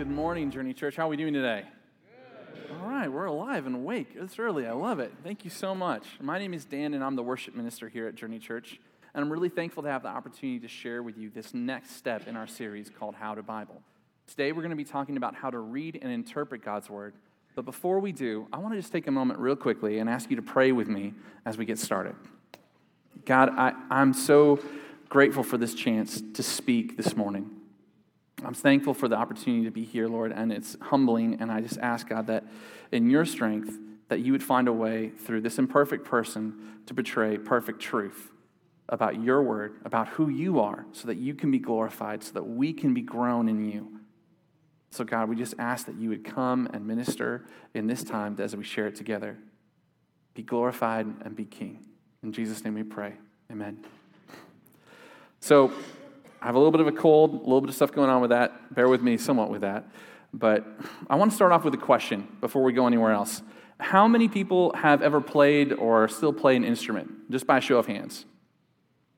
Good morning, Journey Church. How are we doing today? All right, we're alive and awake. It's early. I love it. Thank you so much. My name is Dan, and I'm the worship minister here at Journey Church. And I'm really thankful to have the opportunity to share with you this next step in our series called How to Bible. Today, we're going to be talking about how to read and interpret God's Word. But before we do, I want to just take a moment real quickly and ask you to pray with me as we get started. God, I, I'm so grateful for this chance to speak this morning. I'm thankful for the opportunity to be here, Lord, and it's humbling. And I just ask, God, that in your strength, that you would find a way through this imperfect person to portray perfect truth about your word, about who you are, so that you can be glorified, so that we can be grown in you. So, God, we just ask that you would come and minister in this time as we share it together. Be glorified and be king. In Jesus' name we pray. Amen. So, I have a little bit of a cold, a little bit of stuff going on with that. Bear with me somewhat with that. But I want to start off with a question before we go anywhere else. How many people have ever played or still play an instrument? Just by show of hands.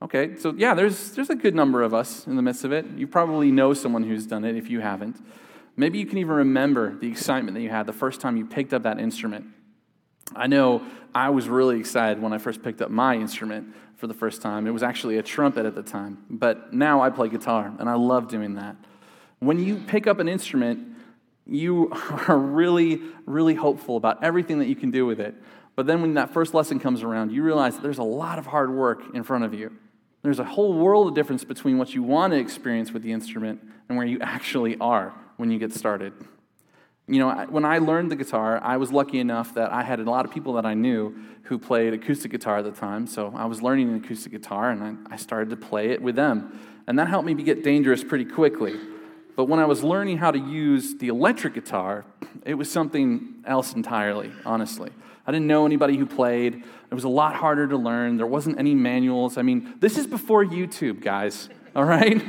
Okay, so yeah, there's, there's a good number of us in the midst of it. You probably know someone who's done it if you haven't. Maybe you can even remember the excitement that you had the first time you picked up that instrument. I know I was really excited when I first picked up my instrument for the first time. It was actually a trumpet at the time, but now I play guitar, and I love doing that. When you pick up an instrument, you are really, really hopeful about everything that you can do with it. But then when that first lesson comes around, you realize that there's a lot of hard work in front of you. There's a whole world of difference between what you want to experience with the instrument and where you actually are when you get started. You know, when I learned the guitar, I was lucky enough that I had a lot of people that I knew who played acoustic guitar at the time. So I was learning an acoustic guitar and I, started to play it with them. And that helped me get dangerous pretty quickly. But when I was learning how to use the electric guitar, it was something else entirely, honestly. I didn't know anybody who played. It was a lot harder to learn. There wasn't any manuals. I mean, this is before YouTube, guys, all right?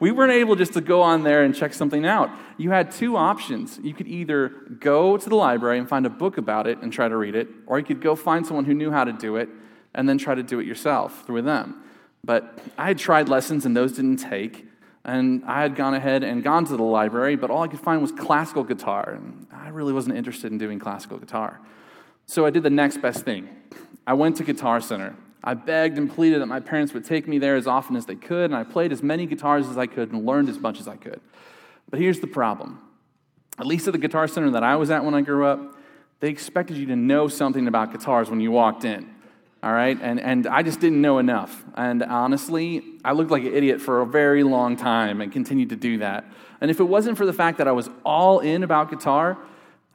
We weren't able just to go on there and check something out. You had two options. You could either go to the library and find a book about it and try to read it, or you could go find someone who knew how to do it and then try to do it yourself through them. But I had tried lessons and those didn't take. And I had gone ahead and gone to the library, but all I could find was classical guitar. And I really wasn't interested in doing classical guitar. So I did the next best thing. I went to Guitar Center. I begged and pleaded that my parents would take me there as often as they could, and I played as many guitars as I could and learned as much as I could. But here's the problem at least at the Guitar Center that I was at when I grew up, they expected you to know something about guitars when you walked in. All right? And, and I just didn't know enough. And honestly, I looked like an idiot for a very long time and continued to do that. And if it wasn't for the fact that I was all in about guitar,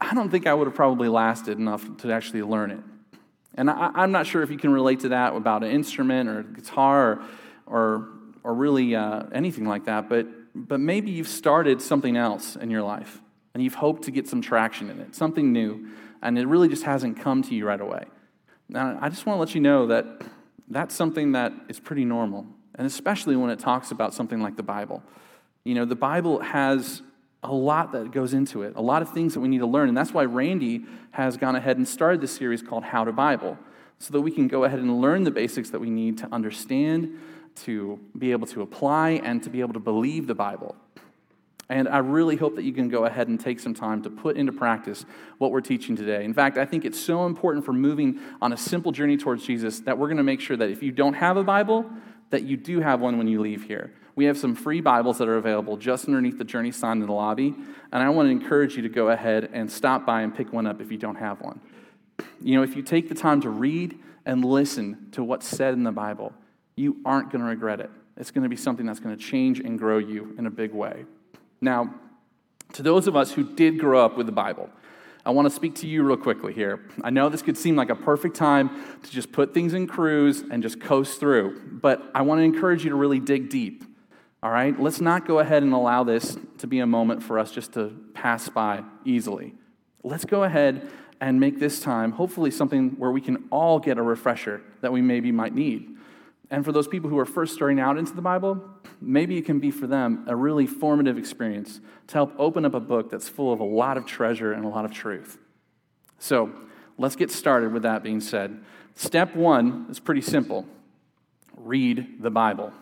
I don't think I would have probably lasted enough to actually learn it. And I, am not sure if you can relate to that about an instrument or guitar or, or, or really uh, anything like that, but, but maybe you've started something else in your life and you've hoped to get some traction in it, something new, and it really just hasn't come to you right away. Now, I just want to let you know that that's something that is pretty normal, and especially when it talks about something like the Bible. You know, the Bible has a lot that goes into it, a lot of things that we need to learn. And that's why Randy has gone ahead and started this series called How to Bible, so that we can go ahead and learn the basics that we need to understand, to be able to apply, and to be able to believe the Bible. And I really hope that you can go ahead and take some time to put into practice what we're teaching today. In fact, I think it's so important for moving on a simple journey towards Jesus that we're going to make sure that if you don't have a Bible, that you do have one when you leave here. We have some free Bibles that are available just underneath the Journey sign in the lobby, and I want to encourage you to go ahead and stop by and pick one up if you don't have one. You know, if you take the time to read and listen to what's said in the Bible, you aren't going to regret it. It's going to be something that's going to change and grow you in a big way. Now, to those of us who did grow up with the Bible, I want to speak to you real quickly here. I know this could seem like a perfect time to just put things in cruise and just coast through, but I want to encourage you to really dig deep. All right? Let's not go ahead and allow this to be a moment for us just to pass by easily. Let's go ahead and make this time hopefully something where we can all get a refresher that we maybe might need. And for those people who are first starting out into the Bible, maybe it can be for them a really formative experience to help open up a book that's full of a lot of treasure and a lot of truth. So let's get started with that being said. Step one is pretty simple read the Bible.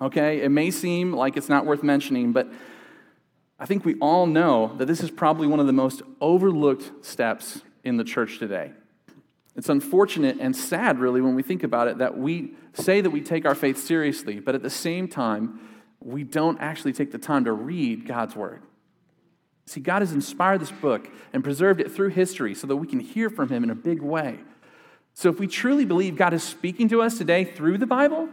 Okay? It may seem like it's not worth mentioning, but I think we all know that this is probably one of the most overlooked steps in the church today. It's unfortunate and sad, really, when we think about it, that we say that we take our faith seriously, but at the same time, we don't actually take the time to read God's word. See, God has inspired this book and preserved it through history so that we can hear from Him in a big way. So, if we truly believe God is speaking to us today through the Bible,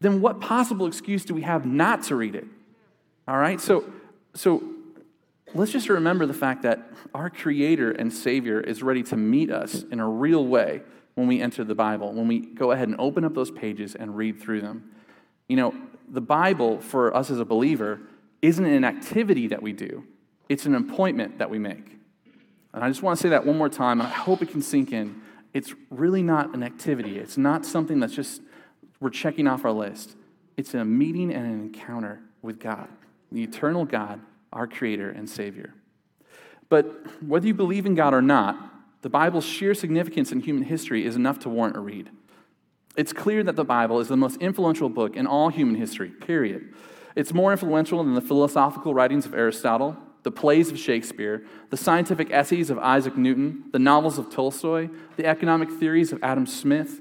then what possible excuse do we have not to read it? All right? So, so let's just remember the fact that our Creator and Savior is ready to meet us in a real way when we enter the Bible, when we go ahead and open up those pages and read through them. You know, the Bible for us as a believer isn't an activity that we do, it's an appointment that we make. And I just want to say that one more time, and I hope it can sink in. It's really not an activity, it's not something that's just we're checking off our list. It's a meeting and an encounter with God, the eternal God, our Creator and Savior. But whether you believe in God or not, the Bible's sheer significance in human history is enough to warrant a read. It's clear that the Bible is the most influential book in all human history, period. It's more influential than the philosophical writings of Aristotle, the plays of Shakespeare, the scientific essays of Isaac Newton, the novels of Tolstoy, the economic theories of Adam Smith,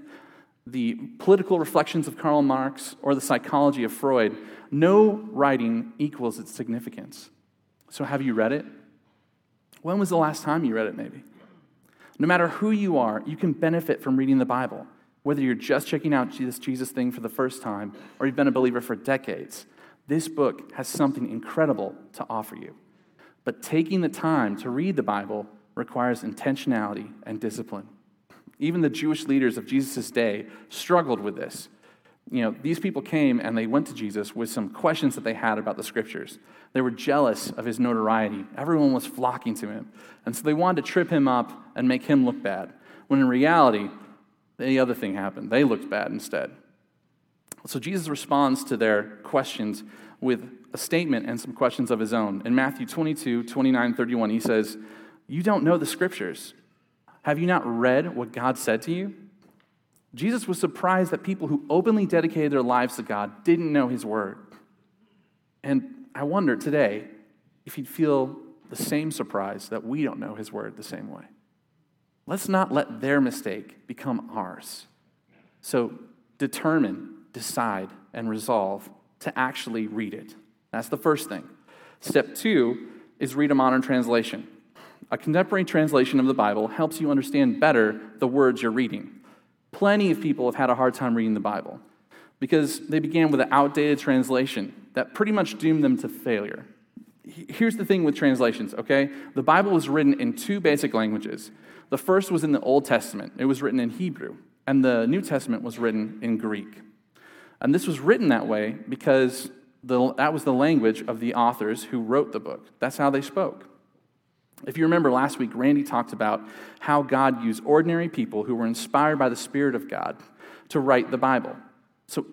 the political reflections of Karl Marx, or the psychology of Freud. No writing equals its significance. So, have you read it? When was the last time you read it, maybe? No matter who you are, you can benefit from reading the Bible, whether you're just checking out this Jesus thing for the first time or you've been a believer for decades. This book has something incredible to offer you. But taking the time to read the Bible requires intentionality and discipline. Even the Jewish leaders of Jesus' day struggled with this you know, these people came and they went to Jesus with some questions that they had about the scriptures. They were jealous of his notoriety. Everyone was flocking to him. And so they wanted to trip him up and make him look bad. When in reality, the other thing happened. They looked bad instead. So Jesus responds to their questions with a statement and some questions of his own. In Matthew 22, 29, 31, he says, You don't know the scriptures. Have you not read what God said to you? Jesus was surprised that people who openly dedicated their lives to God didn't know his word. And I wonder today if he'd feel the same surprise that we don't know his word the same way. Let's not let their mistake become ours. So determine, decide, and resolve to actually read it. That's the first thing. Step two is read a modern translation. A contemporary translation of the Bible helps you understand better the words you're reading. Plenty of people have had a hard time reading the Bible because they began with an outdated translation that pretty much doomed them to failure. Here's the thing with translations, okay? The Bible was written in two basic languages. The first was in the Old Testament, it was written in Hebrew, and the New Testament was written in Greek. And this was written that way because the, that was the language of the authors who wrote the book. That's how they spoke. If you remember last week, Randy talked about how God used ordinary people who were inspired by the Spirit of God to write the Bible. So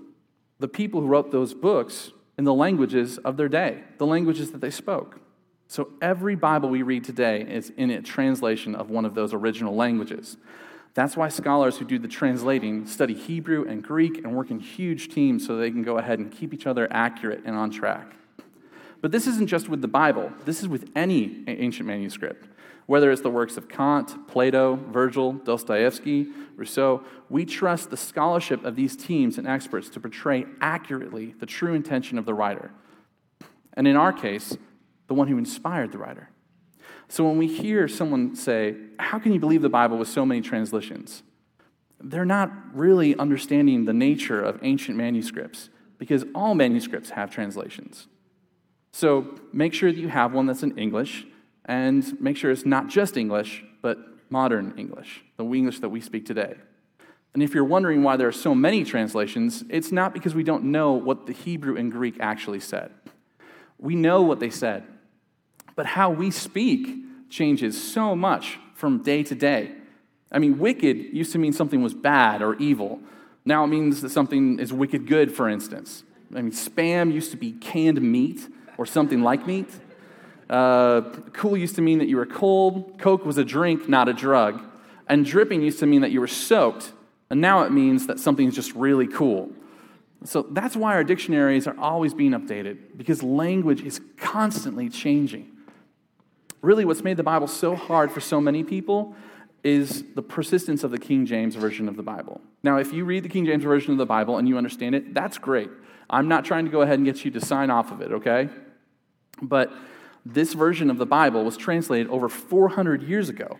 the people who wrote those books in the languages of their day, the languages that they spoke. So every Bible we read today is in a translation of one of those original languages. That's why scholars who do the translating study Hebrew and Greek and work in huge teams so they can go ahead and keep each other accurate and on track. But this isn't just with the Bible, this is with any ancient manuscript. Whether it's the works of Kant, Plato, Virgil, Dostoevsky, Rousseau, we trust the scholarship of these teams and experts to portray accurately the true intention of the writer. And in our case, the one who inspired the writer. So when we hear someone say, How can you believe the Bible with so many translations? They're not really understanding the nature of ancient manuscripts because all manuscripts have translations. So make sure that you have one that's in English, and make sure it's not just English, but modern English, the English that we speak today. And if you're wondering why there are so many translations, it's not because we don't know what the Hebrew and Greek actually said. We know what they said, but how we speak changes so much from day to day. I mean, wicked used to mean something was bad or evil. Now it means that something is wicked good, for instance. I mean, spam used to be canned meat or something like meat. Uh, cool used to mean that you were cold. Coke was a drink, not a drug. And dripping used to mean that you were soaked. And now it means that something's just really cool. So that's why our dictionaries are always being updated, because language is constantly changing. Really, what's made the Bible so hard for so many people is the persistence of the King James Version of the Bible. Now, if you read the King James Version of the Bible and you understand it, that's great. I'm not trying to go ahead and get you to sign off of it, okay? But this version of the Bible was translated over 400 years ago.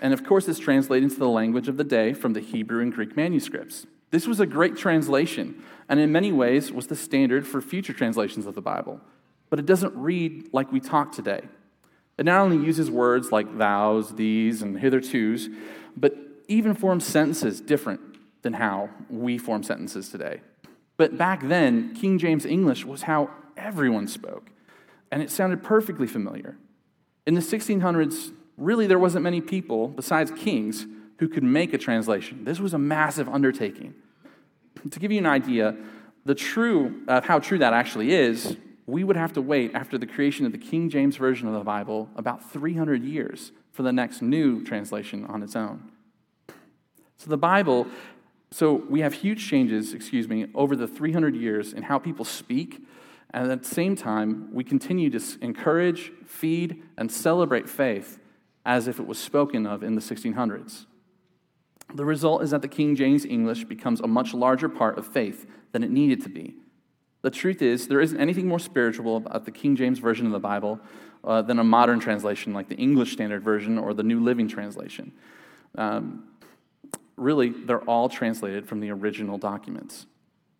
And of course, it's translated into the language of the day from the Hebrew and Greek manuscripts. This was a great translation, and in many ways was the standard for future translations of the Bible. But it doesn't read like we talk today. It not only uses words like thous, these, and hithertos, but even forms sentences different than how we form sentences today. But back then, King James English was how everyone spoke, and it sounded perfectly familiar. In the 1600s, really there wasn't many people besides kings who could make a translation. This was a massive undertaking. To give you an idea, the true of how true that actually is, we would have to wait after the creation of the King James Version of the Bible about 300 years for the next new translation on its own. So the Bible, so we have huge changes, excuse me, over the 300 years in how people speak, and at the same time, we continue to encourage, feed, and celebrate faith as if it was spoken of in the 1600s. The result is that the King James English becomes a much larger part of faith than it needed to be. The truth is, there isn't anything more spiritual about the King James Version of the Bible uh, than a modern translation like the English Standard Version or the New Living Translation. Um, really, they're all translated from the original documents.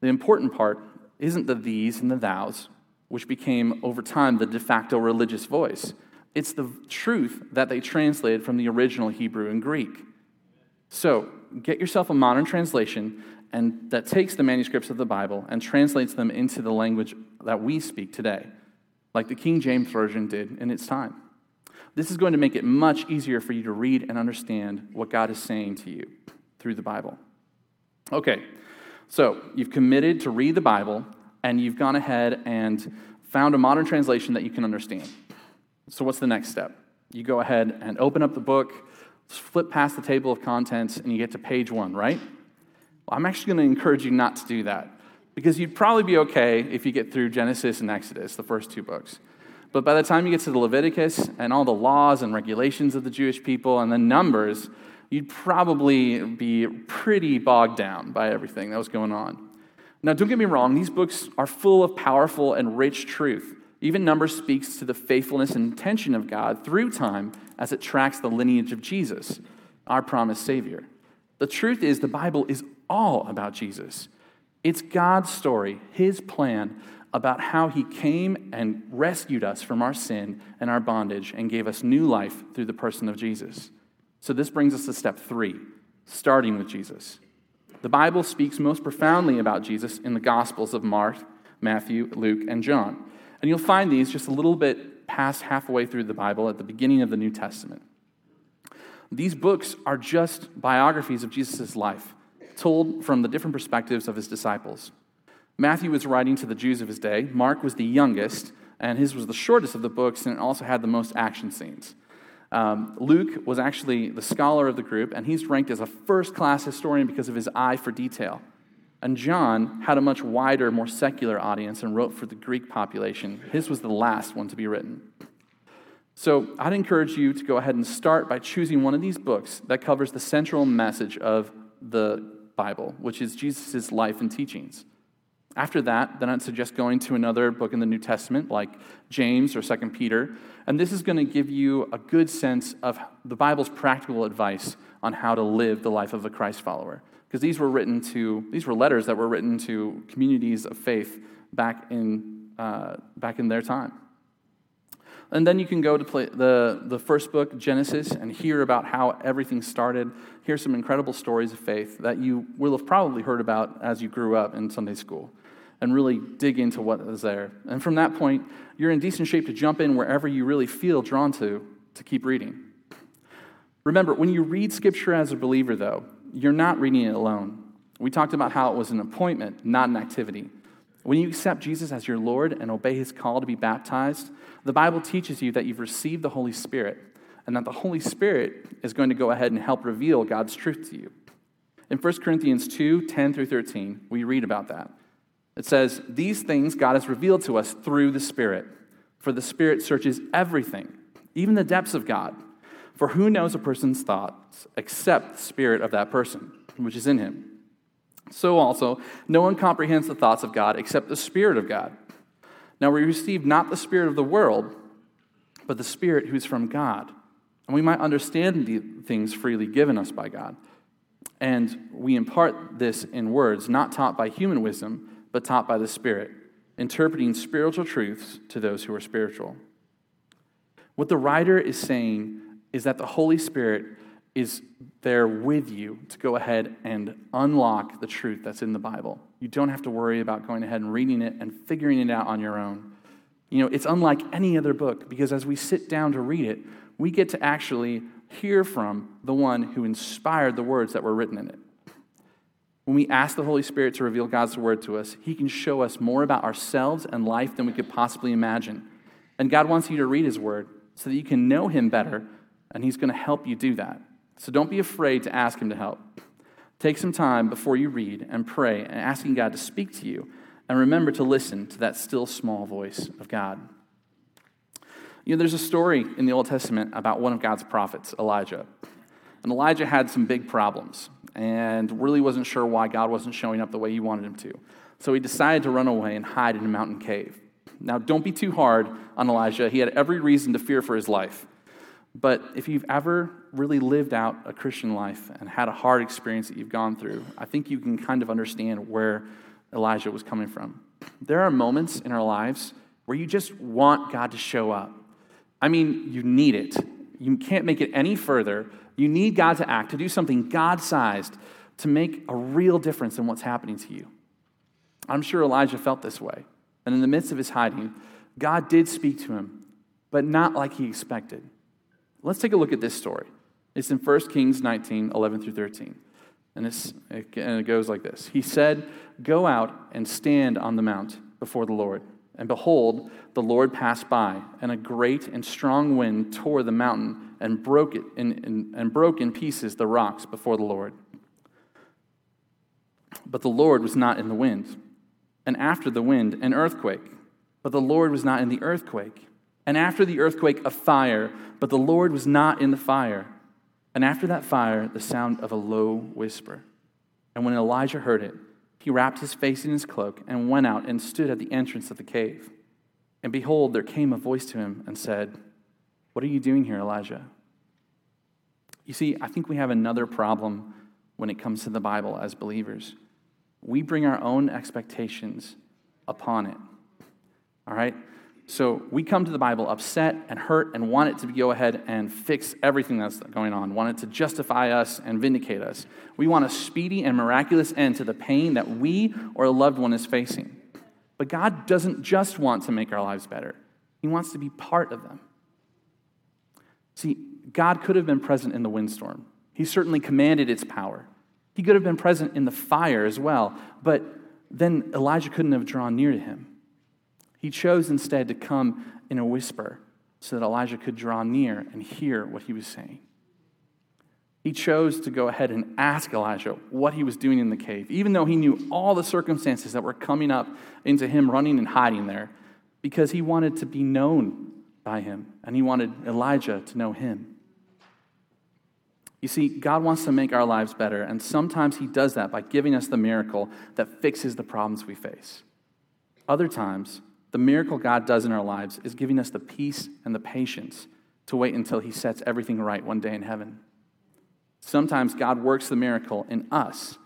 The important part isn't the these and the thous, which became over time the de facto religious voice. It's the truth that they translated from the original Hebrew and Greek. So, get yourself a modern translation and that takes the manuscripts of the Bible and translates them into the language that we speak today, like the King James Version did in its time. This is going to make it much easier for you to read and understand what God is saying to you through the Bible. Okay, so you've committed to read the Bible and you've gone ahead and found a modern translation that you can understand. So, what's the next step? You go ahead and open up the book, flip past the table of contents, and you get to page one, right? Well, I'm actually going to encourage you not to do that because you'd probably be okay if you get through Genesis and Exodus, the first two books. But by the time you get to the Leviticus and all the laws and regulations of the Jewish people and the Numbers, you'd probably be pretty bogged down by everything that was going on. Now, don't get me wrong, these books are full of powerful and rich truth. Even Numbers speaks to the faithfulness and intention of God through time as it tracks the lineage of Jesus, our promised Savior. The truth is, the Bible is all about Jesus. It's God's story, His plan about how He came and rescued us from our sin and our bondage and gave us new life through the person of Jesus. So, this brings us to step three, starting with Jesus. The Bible speaks most profoundly about Jesus in the Gospels of Mark, Matthew, Luke, and John. And you'll find these just a little bit past halfway through the Bible at the beginning of the New Testament. These books are just biographies of Jesus' life, told from the different perspectives of his disciples. Matthew was writing to the Jews of his day, Mark was the youngest, and his was the shortest of the books, and it also had the most action scenes. Um, Luke was actually the scholar of the group, and he's ranked as a first class historian because of his eye for detail. And John had a much wider, more secular audience and wrote for the Greek population. His was the last one to be written. So I'd encourage you to go ahead and start by choosing one of these books that covers the central message of the Bible, which is Jesus' life and teachings. After that, then I'd suggest going to another book in the New Testament, like James or 2 Peter. And this is going to give you a good sense of the Bible's practical advice on how to live the life of a Christ follower. Because these were written to, these were letters that were written to communities of faith back in, uh, back in their time. And then you can go to the, the first book, Genesis, and hear about how everything started. Hear some incredible stories of faith that you will have probably heard about as you grew up in Sunday school, and really dig into what is there. And from that point, you're in decent shape to jump in wherever you really feel drawn to to keep reading. Remember, when you read Scripture as a believer, though, you're not reading it alone. We talked about how it was an appointment, not an activity. When you accept Jesus as your Lord and obey his call to be baptized, the Bible teaches you that you've received the Holy Spirit and that the Holy Spirit is going to go ahead and help reveal God's truth to you. In 1 Corinthians 2 10 through 13, we read about that. It says, These things God has revealed to us through the Spirit. For the Spirit searches everything, even the depths of God. For who knows a person's thoughts except the spirit of that person, which is in him? So also, no one comprehends the thoughts of God except the Spirit of God. Now we receive not the Spirit of the world, but the Spirit who's from God. And we might understand the things freely given us by God. And we impart this in words not taught by human wisdom, but taught by the Spirit, interpreting spiritual truths to those who are spiritual. What the writer is saying is that the Holy Spirit is there with you to go ahead and unlock the truth that's in the Bible. You don't have to worry about going ahead and reading it and figuring it out on your own. You know, it's unlike any other book because as we sit down to read it, we get to actually hear from the one who inspired the words that were written in it. When we ask the Holy Spirit to reveal God's word to us, He can show us more about ourselves and life than we could possibly imagine. And God wants you to read His word so that you can know Him better, and He's going to help you do that. So don't be afraid to ask Him to help. Take some time before you read and pray and asking God to speak to you, and remember to listen to that still small voice of God. You know, there's a story in the Old Testament about one of God's prophets, Elijah. And Elijah had some big problems and really wasn't sure why God wasn't showing up the way he wanted him to. So he decided to run away and hide in a mountain cave. Now, don't be too hard on Elijah. He had every reason to fear for his life. But if you've ever really lived out a Christian life and had a hard experience that you've gone through, I think you can kind of understand where Elijah was coming from. There are moments in our lives where you just want God to show up. I mean, you need it. You can't make it any further. You need God to act, to do something God sized, to make a real difference in what's happening to you. I'm sure Elijah felt this way. And in the midst of his hiding, God did speak to him, but not like he expected. Let's take a look at this story. It's in 1 Kings 19 11 through 13. And, it's, and it goes like this He said, Go out and stand on the mount before the Lord. And behold, the Lord passed by, and a great and strong wind tore the mountain and broke it in, in, and broke in pieces the rocks before the Lord. But the Lord was not in the wind. And after the wind, an earthquake. But the Lord was not in the earthquake. And after the earthquake, a fire. But the Lord was not in the fire. And after that fire, the sound of a low whisper. And when Elijah heard it, he wrapped his face in his cloak and went out and stood at the entrance of the cave. And behold, there came a voice to him and said, What are you doing here, Elijah? You see, I think we have another problem when it comes to the Bible as believers. We bring our own expectations upon it. All right? So we come to the Bible upset and hurt and want it to go ahead and fix everything that's going on, want it to justify us and vindicate us. We want a speedy and miraculous end to the pain that we or a loved one is facing. But God doesn't just want to make our lives better, He wants to be part of them. See, God could have been present in the windstorm, He certainly commanded its power. He could have been present in the fire as well, but then Elijah couldn't have drawn near to him. He chose instead to come in a whisper so that Elijah could draw near and hear what he was saying. He chose to go ahead and ask Elijah what he was doing in the cave, even though he knew all the circumstances that were coming up into him running and hiding there, because he wanted to be known by him and he wanted Elijah to know him. You see, God wants to make our lives better, and sometimes He does that by giving us the miracle that fixes the problems we face. Other times, the miracle God does in our lives is giving us the peace and the patience to wait until He sets everything right one day in heaven. Sometimes God works the miracle in us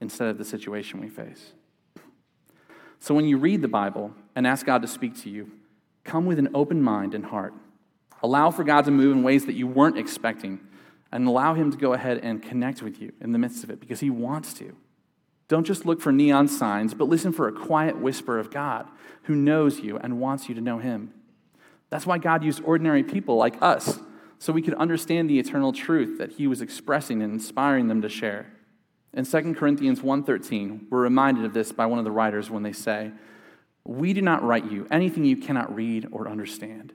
instead of the situation we face. So when you read the Bible and ask God to speak to you, come with an open mind and heart. Allow for God to move in ways that you weren't expecting, and allow Him to go ahead and connect with you in the midst of it because He wants to. Don't just look for neon signs, but listen for a quiet whisper of God who knows you and wants you to know him. That's why God used ordinary people like us so we could understand the eternal truth that he was expressing and inspiring them to share. In 2 Corinthians 1:13, we're reminded of this by one of the writers when they say, "We do not write you anything you cannot read or understand."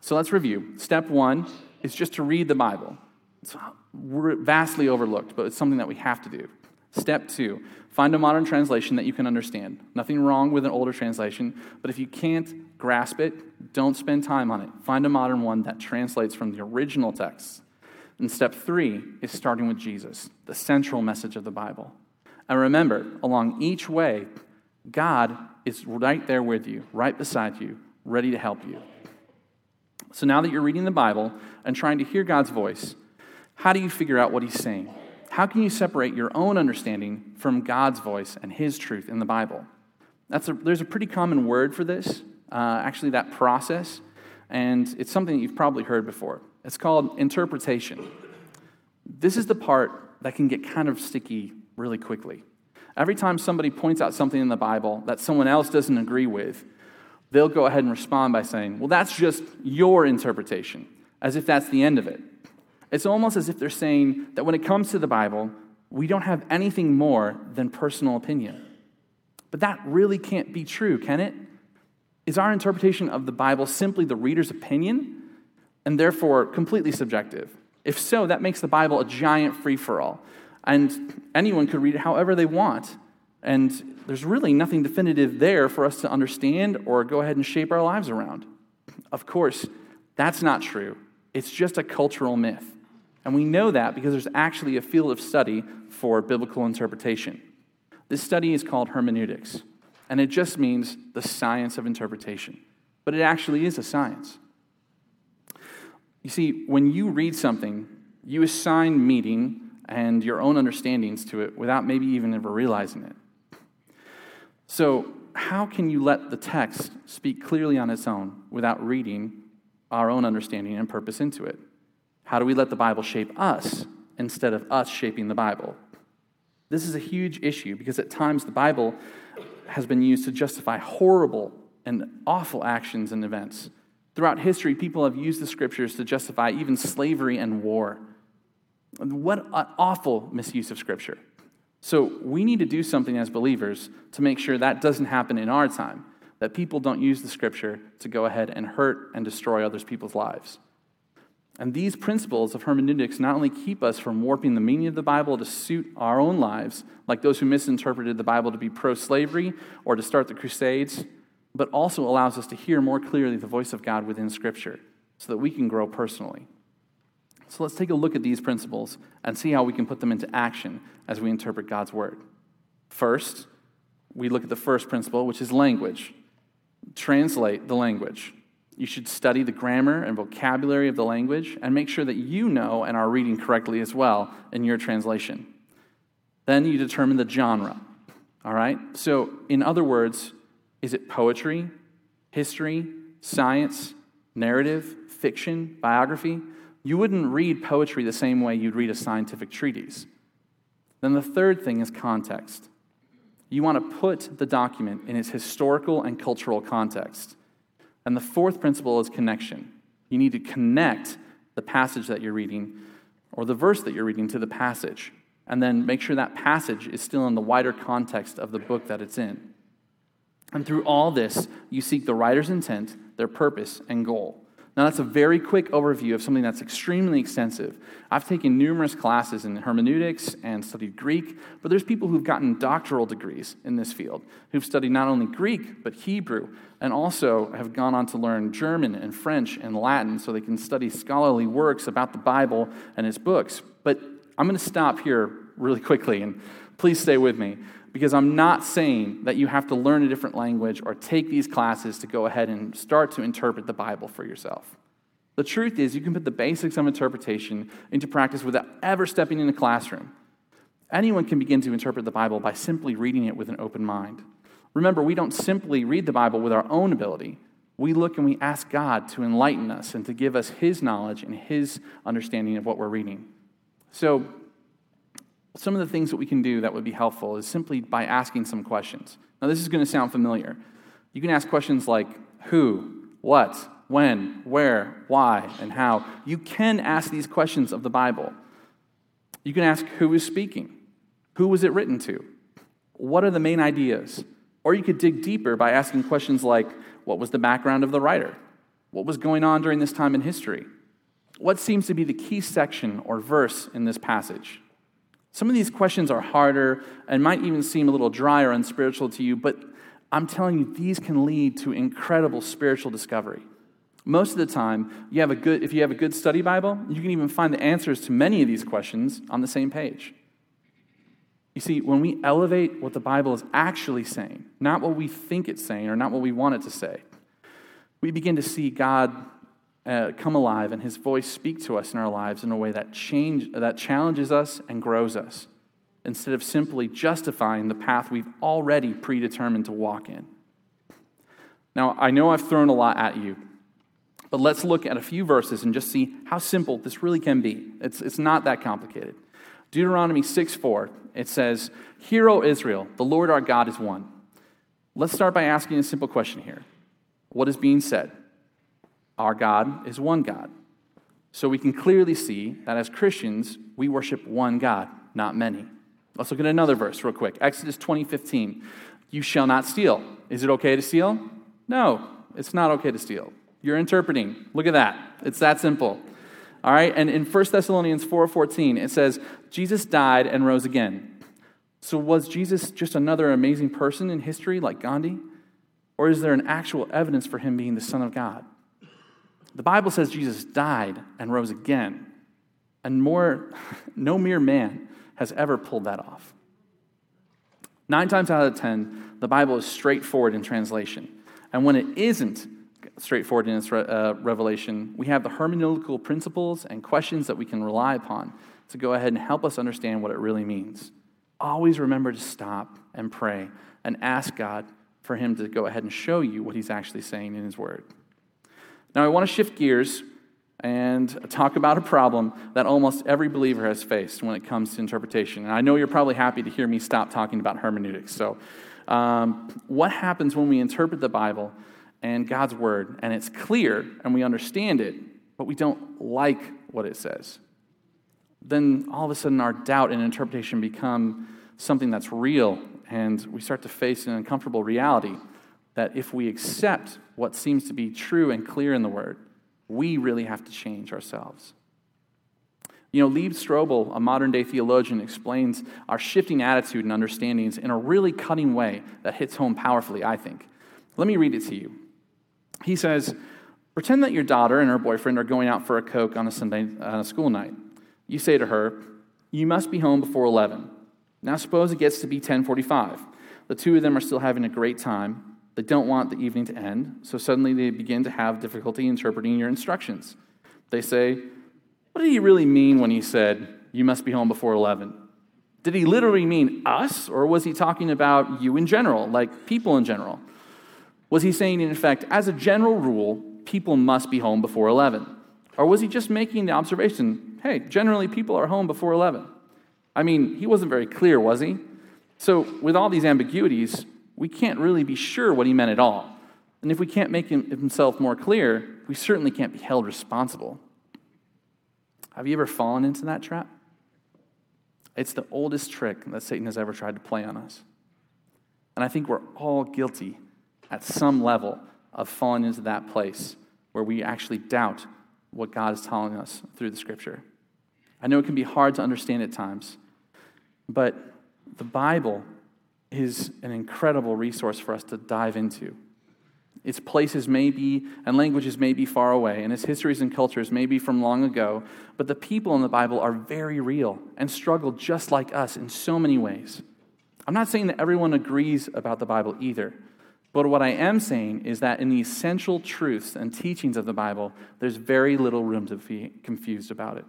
So let's review. Step 1 is just to read the Bible. It's vastly overlooked, but it's something that we have to do. Step two, find a modern translation that you can understand. Nothing wrong with an older translation, but if you can't grasp it, don't spend time on it. Find a modern one that translates from the original text. And step three is starting with Jesus, the central message of the Bible. And remember, along each way, God is right there with you, right beside you, ready to help you. So now that you're reading the Bible and trying to hear God's voice, how do you figure out what He's saying? How can you separate your own understanding from God's voice and His truth in the Bible? That's a, there's a pretty common word for this, uh, actually, that process, and it's something that you've probably heard before. It's called interpretation. This is the part that can get kind of sticky really quickly. Every time somebody points out something in the Bible that someone else doesn't agree with, they'll go ahead and respond by saying, Well, that's just your interpretation, as if that's the end of it. It's almost as if they're saying that when it comes to the Bible, we don't have anything more than personal opinion. But that really can't be true, can it? Is our interpretation of the Bible simply the reader's opinion and therefore completely subjective? If so, that makes the Bible a giant free for all. And anyone could read it however they want. And there's really nothing definitive there for us to understand or go ahead and shape our lives around. Of course, that's not true. It's just a cultural myth. And we know that because there's actually a field of study for biblical interpretation. This study is called hermeneutics, and it just means the science of interpretation. But it actually is a science. You see, when you read something, you assign meaning and your own understandings to it without maybe even ever realizing it. So, how can you let the text speak clearly on its own without reading our own understanding and purpose into it? How do we let the Bible shape us instead of us shaping the Bible? This is a huge issue because at times the Bible has been used to justify horrible and awful actions and events. Throughout history, people have used the scriptures to justify even slavery and war. What an awful misuse of Scripture. So we need to do something as believers to make sure that doesn't happen in our time, that people don't use the Scripture to go ahead and hurt and destroy others people's lives. And these principles of hermeneutics not only keep us from warping the meaning of the Bible to suit our own lives, like those who misinterpreted the Bible to be pro slavery or to start the Crusades, but also allows us to hear more clearly the voice of God within Scripture so that we can grow personally. So let's take a look at these principles and see how we can put them into action as we interpret God's word. First, we look at the first principle, which is language. Translate the language. You should study the grammar and vocabulary of the language and make sure that you know and are reading correctly as well in your translation. Then you determine the genre. All right? So, in other words, is it poetry, history, science, narrative, fiction, biography? you wouldn't read poetry the same way you'd read a scientific treatise. Then the third thing is context. You want to put the document in its historical and cultural context. And the fourth principle is connection. You need to connect the passage that you're reading or the verse that you're reading to the passage, and then make sure that passage is still in the wider context of the book that it's in. And through all this, you seek the writer's intent, their purpose, and goal. Now, that's a very quick overview of something that's extremely extensive. I've taken numerous classes in hermeneutics and studied Greek, but there's people who've gotten doctoral degrees in this field who've studied not only Greek, but Hebrew, and also have gone on to learn German and French and Latin so they can study scholarly works about the Bible and its books. But I'm going to stop here really quickly, and please stay with me because I'm not saying that you have to learn a different language or take these classes to go ahead and start to interpret the Bible for yourself. The truth is, you can put the basics of interpretation into practice without ever stepping in a classroom. Anyone can begin to interpret the Bible by simply reading it with an open mind. Remember, we don't simply read the Bible with our own ability. We look and we ask God to enlighten us and to give us His knowledge and His understanding of what we're reading. So, some of the things that we can do that would be helpful is simply by asking some questions. Now, this is going to sound familiar. You can ask questions like who, what, when, where, why, and how. You can ask these questions of the Bible. You can ask who is speaking, who was it written to, what are the main ideas? Or you could dig deeper by asking questions like what was the background of the writer? What was going on during this time in history? What seems to be the key section or verse in this passage? Some of these questions are harder and might even seem a little dry or unspiritual to you, but I'm telling you, these can lead to incredible spiritual discovery. Most of the time, you have a good, if you have a good study Bible, you can even find the answers to many of these questions on the same page. You see, when we elevate what the Bible is actually saying, not what we think it's saying or not what we want it to say, we begin to see God uh, come alive and his voice speak to us in our lives in a way that, change, that challenges us and grows us instead of simply justifying the path we've already predetermined to walk in. Now, I know I've thrown a lot at you, but let's look at a few verses and just see how simple this really can be. It's, it's not that complicated. Deuteronomy 6 4, it says, Hear, O Israel, the Lord our God is one. Let's start by asking a simple question here. What is being said? Our God is one God. So we can clearly see that as Christians, we worship one God, not many. Let's look at another verse real quick. Exodus 20 15. You shall not steal. Is it okay to steal? No, it's not okay to steal. You're interpreting. Look at that. It's that simple. All right, and in 1 Thessalonians 4:14 it says Jesus died and rose again. So was Jesus just another amazing person in history like Gandhi? Or is there an actual evidence for him being the son of God? The Bible says Jesus died and rose again. And more no mere man has ever pulled that off. 9 times out of 10, the Bible is straightforward in translation. And when it isn't, straightforward in its re- uh, revelation, we have the hermeneutical principles and questions that we can rely upon to go ahead and help us understand what it really means. Always remember to stop and pray and ask God for Him to go ahead and show you what He's actually saying in His Word. Now, I want to shift gears and talk about a problem that almost every believer has faced when it comes to interpretation. And I know you're probably happy to hear me stop talking about hermeneutics. So, um, what happens when we interpret the Bible and God's word, and it's clear and we understand it, but we don't like what it says, then all of a sudden our doubt and interpretation become something that's real, and we start to face an uncomfortable reality that if we accept what seems to be true and clear in the word, we really have to change ourselves. You know, Lee Strobel, a modern day theologian, explains our shifting attitude and understandings in a really cutting way that hits home powerfully, I think. Let me read it to you. He says, Pretend that your daughter and her boyfriend are going out for a Coke on a Sunday on a school night. You say to her, You must be home before 11. Now suppose it gets to be 1045. The two of them are still having a great time. They don't want the evening to end, so suddenly they begin to have difficulty interpreting your instructions. They say, What did he really mean when he said, You must be home before 11? Did he literally mean us, or was he talking about you in general, like people in general? Was he saying, in effect, as a general rule, people must be home before 11? Or was he just making the observation, hey, generally people are home before 11? I mean, he wasn't very clear, was he? So, with all these ambiguities, we can't really be sure what he meant at all. And if we can't make himself more clear, we certainly can't be held responsible. Have you ever fallen into that trap? It's the oldest trick that Satan has ever tried to play on us. And I think we're all guilty at some level of falling into that place where we actually doubt what God is telling us through the scripture. I know it can be hard to understand at times, but the Bible is an incredible resource for us to dive into. Its places may be, and languages may be far away, and its histories and cultures may be from long ago, but the people in the Bible are very real and struggle just like us in so many ways. I'm not saying that everyone agrees about the Bible either, but what I am saying is that in the essential truths and teachings of the Bible, there's very little room to be confused about it.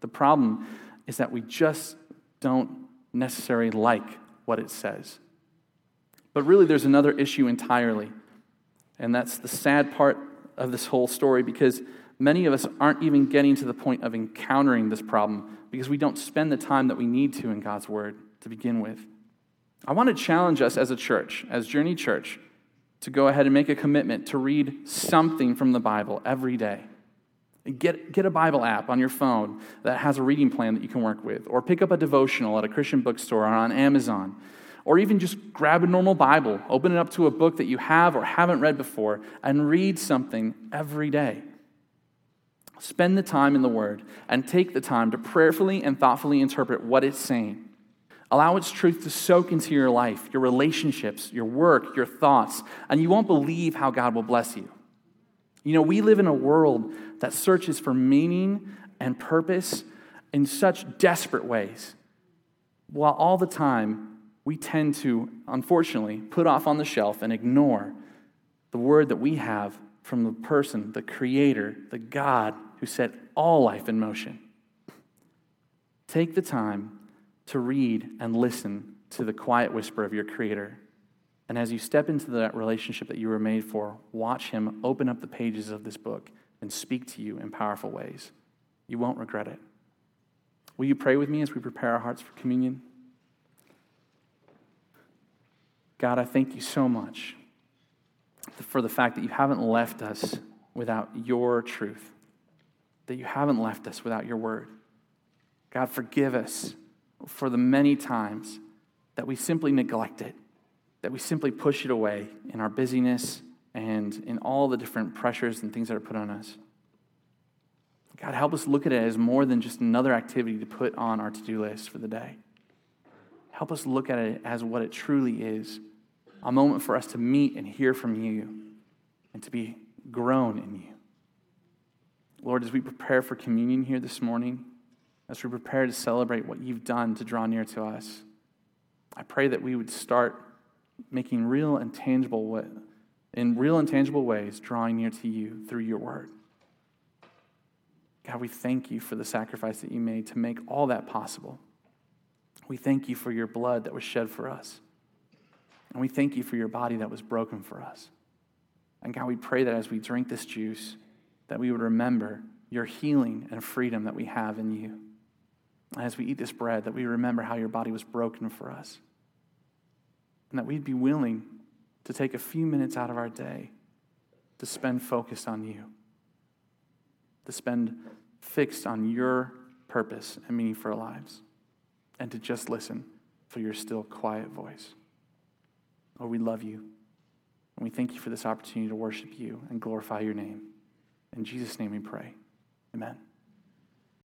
The problem is that we just don't necessarily like what it says. But really, there's another issue entirely. And that's the sad part of this whole story because many of us aren't even getting to the point of encountering this problem because we don't spend the time that we need to in God's Word to begin with. I want to challenge us as a church, as Journey Church, to go ahead and make a commitment to read something from the Bible every day. Get, get a Bible app on your phone that has a reading plan that you can work with, or pick up a devotional at a Christian bookstore or on Amazon, or even just grab a normal Bible, open it up to a book that you have or haven't read before, and read something every day. Spend the time in the Word and take the time to prayerfully and thoughtfully interpret what it's saying. Allow its truth to soak into your life, your relationships, your work, your thoughts, and you won't believe how God will bless you. You know, we live in a world that searches for meaning and purpose in such desperate ways, while all the time we tend to, unfortunately, put off on the shelf and ignore the word that we have from the person, the Creator, the God who set all life in motion. Take the time to read and listen to the quiet whisper of your Creator. And as you step into that relationship that you were made for, watch Him open up the pages of this book and speak to you in powerful ways. You won't regret it. Will you pray with me as we prepare our hearts for communion? God, I thank you so much for the fact that you haven't left us without your truth, that you haven't left us without your word. God, forgive us for the many times that we simply neglect it, that we simply push it away in our busyness and in all the different pressures and things that are put on us. God, help us look at it as more than just another activity to put on our to do list for the day. Help us look at it as what it truly is a moment for us to meet and hear from you and to be grown in you. Lord, as we prepare for communion here this morning, as we prepare to celebrate what you've done to draw near to us, I pray that we would start making real and tangible, in real and tangible ways, drawing near to you through your word. God, we thank you for the sacrifice that you made to make all that possible. We thank you for your blood that was shed for us. And we thank you for your body that was broken for us. And God, we pray that as we drink this juice, that we would remember your healing and freedom that we have in you. And as we eat this bread, that we remember how your body was broken for us. And that we'd be willing to take a few minutes out of our day to spend focused on you, to spend fixed on your purpose and meaning for our lives, and to just listen for your still quiet voice. Oh, we love you. And we thank you for this opportunity to worship you and glorify your name. In Jesus' name we pray. Amen.